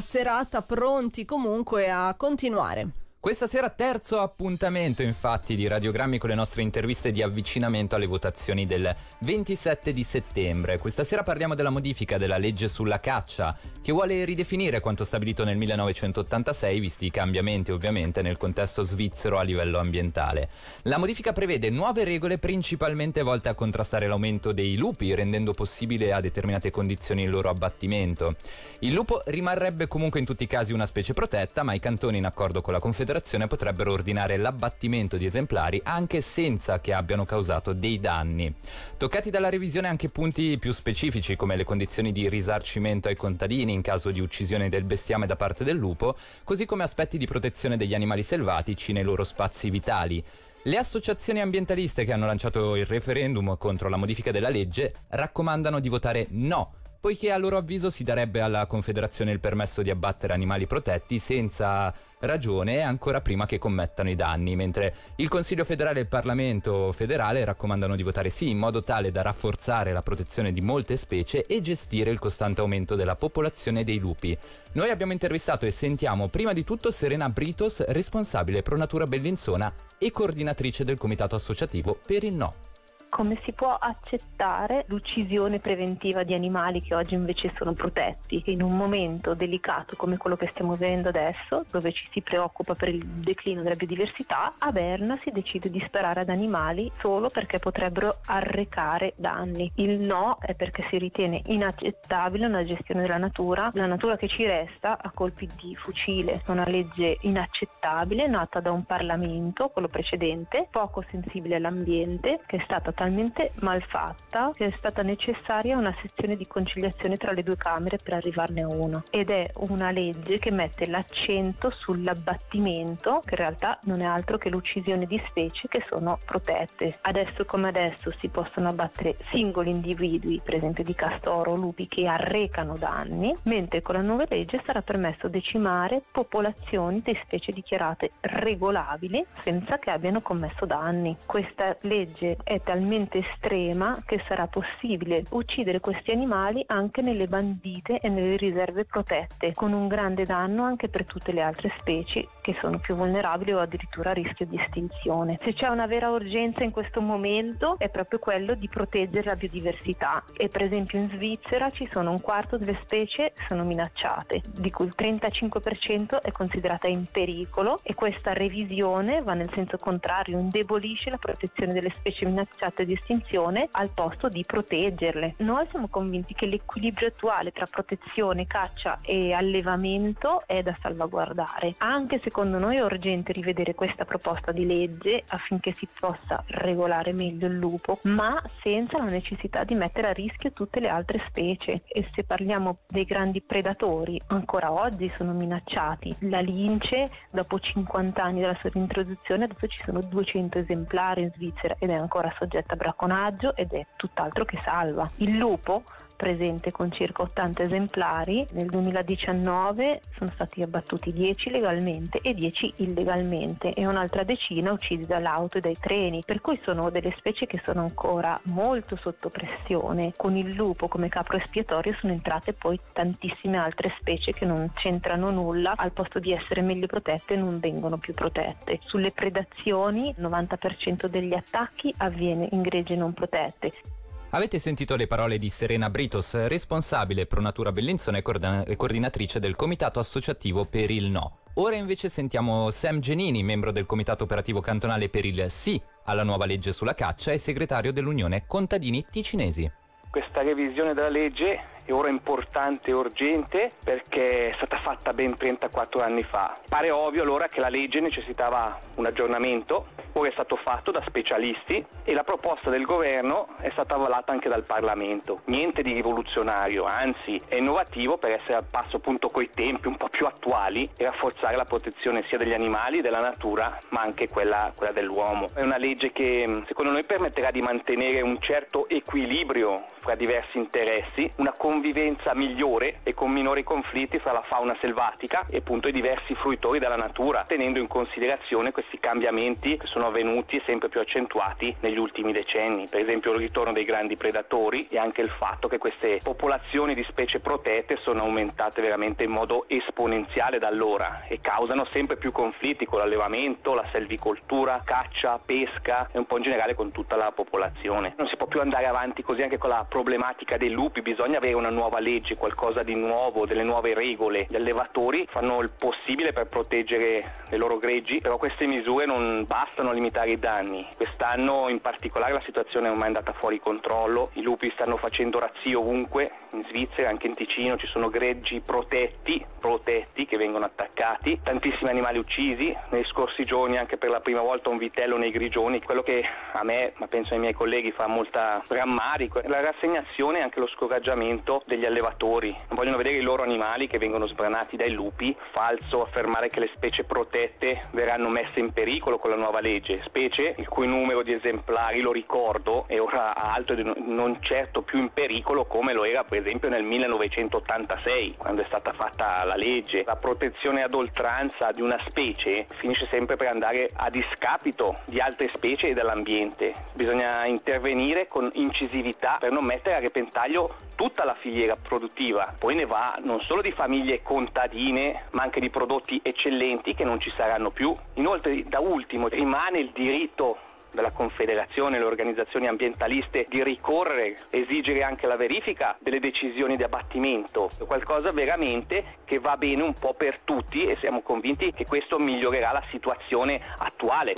serata pronti comunque a continuare. Questa sera terzo appuntamento infatti di Radiogrammi con le nostre interviste di avvicinamento alle votazioni del 27 di settembre. Questa sera parliamo della modifica della legge sulla caccia che vuole ridefinire quanto stabilito nel 1986 visti i cambiamenti ovviamente nel contesto svizzero a livello ambientale. La modifica prevede nuove regole principalmente volte a contrastare l'aumento dei lupi rendendo possibile a determinate condizioni il loro abbattimento. Il lupo rimarrebbe comunque in tutti i casi una specie protetta ma i cantoni in accordo con la Confederazione Confederazione potrebbero ordinare l'abbattimento di esemplari anche senza che abbiano causato dei danni. Toccati dalla revisione anche punti più specifici come le condizioni di risarcimento ai contadini in caso di uccisione del bestiame da parte del lupo, così come aspetti di protezione degli animali selvatici nei loro spazi vitali. Le associazioni ambientaliste che hanno lanciato il referendum contro la modifica della legge raccomandano di votare no poiché a loro avviso si darebbe alla Confederazione il permesso di abbattere animali protetti senza ragione ancora prima che commettano i danni, mentre il Consiglio federale e il Parlamento federale raccomandano di votare sì in modo tale da rafforzare la protezione di molte specie e gestire il costante aumento della popolazione dei lupi. Noi abbiamo intervistato e sentiamo prima di tutto Serena Britos, responsabile Pro Natura Bellinzona e coordinatrice del comitato associativo per il no come si può accettare l'uccisione preventiva di animali che oggi invece sono protetti in un momento delicato come quello che stiamo vivendo adesso, dove ci si preoccupa per il declino della biodiversità, a Berna si decide di sparare ad animali solo perché potrebbero arrecare danni. Il no è perché si ritiene inaccettabile una gestione della natura, la natura che ci resta a colpi di fucile. Una legge inaccettabile nata da un Parlamento, quello precedente, poco sensibile all'ambiente, che è stata talmente malfatta che è stata necessaria una sezione di conciliazione tra le due Camere per arrivarne a una. Ed è una legge che mette l'accento sull'abbattimento, che in realtà non è altro che l'uccisione di specie che sono protette. Adesso come adesso si possono abbattere singoli individui, per esempio di castoro o lupi, che arrecano danni, mentre con la nuova legge sarà permesso decimare popolazioni di specie dichiarate regolabili senza che abbiano commesso danni. Questa legge è talmente talmente estrema che sarà possibile uccidere questi animali anche nelle bandite e nelle riserve protette, con un grande danno anche per tutte le altre specie che sono più vulnerabili o addirittura a rischio di estinzione. Se c'è una vera urgenza in questo momento è proprio quello di proteggere la biodiversità e per esempio in Svizzera ci sono un quarto delle specie sono minacciate, di cui il 35% è considerata in pericolo e questa revisione va nel senso contrario, indebolisce la protezione delle specie minacciate di estinzione al posto di proteggerle. Noi siamo convinti che l'equilibrio attuale tra protezione, caccia e allevamento è da salvaguardare. Anche secondo noi è urgente rivedere questa proposta di legge affinché si possa regolare meglio il lupo, ma senza la necessità di mettere a rischio tutte le altre specie. E se parliamo dei grandi predatori, ancora oggi sono minacciati. La lince, dopo 50 anni dalla sua introduzione, adesso ci sono 200 esemplari in Svizzera ed è ancora soggetta a bracconaggio ed è tutt'altro che salva. Il lupo presente con circa 80 esemplari. Nel 2019 sono stati abbattuti 10 legalmente e 10 illegalmente e un'altra decina uccisi dall'auto e dai treni, per cui sono delle specie che sono ancora molto sotto pressione. Con il lupo come capro espiatorio sono entrate poi tantissime altre specie che non c'entrano nulla, al posto di essere meglio protette non vengono più protette. Sulle predazioni il 90% degli attacchi avviene in gregge non protette. Avete sentito le parole di Serena Britos, responsabile Pro Natura Bellinzona e coordinatrice del Comitato Associativo per il No. Ora invece sentiamo Sam Genini, membro del Comitato Operativo Cantonale per il Sì alla nuova legge sulla caccia e segretario dell'Unione Contadini Ticinesi. Questa revisione della legge è ora importante e urgente perché è stata fatta ben 34 anni fa. Pare ovvio allora che la legge necessitava un aggiornamento, ora è stato fatto da specialisti e la proposta del governo è stata avvalata anche dal Parlamento. Niente di rivoluzionario, anzi è innovativo per essere al passo appunto coi tempi un po' più attuali e rafforzare la protezione sia degli animali, della natura, ma anche quella, quella dell'uomo. È una legge che secondo noi permetterà di mantenere un certo equilibrio fra diversi interessi, una convergenza convivenza migliore e con minori conflitti fra la fauna selvatica e appunto i diversi fruitori della natura, tenendo in considerazione questi cambiamenti che sono avvenuti e sempre più accentuati negli ultimi decenni, per esempio il ritorno dei grandi predatori e anche il fatto che queste popolazioni di specie protette sono aumentate veramente in modo esponenziale da allora e causano sempre più conflitti con l'allevamento, la selvicoltura, caccia, pesca e un po' in generale con tutta la popolazione. Non si può più andare avanti così anche con la problematica dei lupi, bisogna avere una nuova legge, qualcosa di nuovo, delle nuove regole. Gli allevatori fanno il possibile per proteggere le loro greggi, però queste misure non bastano a limitare i danni. Quest'anno in particolare la situazione è ormai andata fuori controllo, i lupi stanno facendo razzio ovunque, in Svizzera, anche in Ticino ci sono greggi protetti, protetti che vengono attaccati, tantissimi animali uccisi, nei scorsi giorni anche per la prima volta un vitello nei grigioni, quello che a me, ma penso ai miei colleghi, fa molta rammarico, la rassegnazione e anche lo scoraggiamento degli allevatori. Vogliono vedere i loro animali che vengono sbranati dai lupi, falso affermare che le specie protette verranno messe in pericolo con la nuova legge, specie il cui numero di esemplari, lo ricordo, è ora alto e non certo più in pericolo come lo era per esempio nel 1986, quando è stata fatta la legge. La protezione ad oltranza di una specie finisce sempre per andare a discapito di altre specie e dell'ambiente. Bisogna intervenire con incisività per non mettere a repentaglio tutta la filiera produttiva. Poi ne va non solo di famiglie contadine, ma anche di prodotti eccellenti che non ci saranno più. Inoltre, da ultimo, rimane il diritto della Confederazione e le organizzazioni ambientaliste di ricorrere, esigere anche la verifica delle decisioni di abbattimento, qualcosa veramente che va bene un po' per tutti e siamo convinti che questo migliorerà la situazione attuale.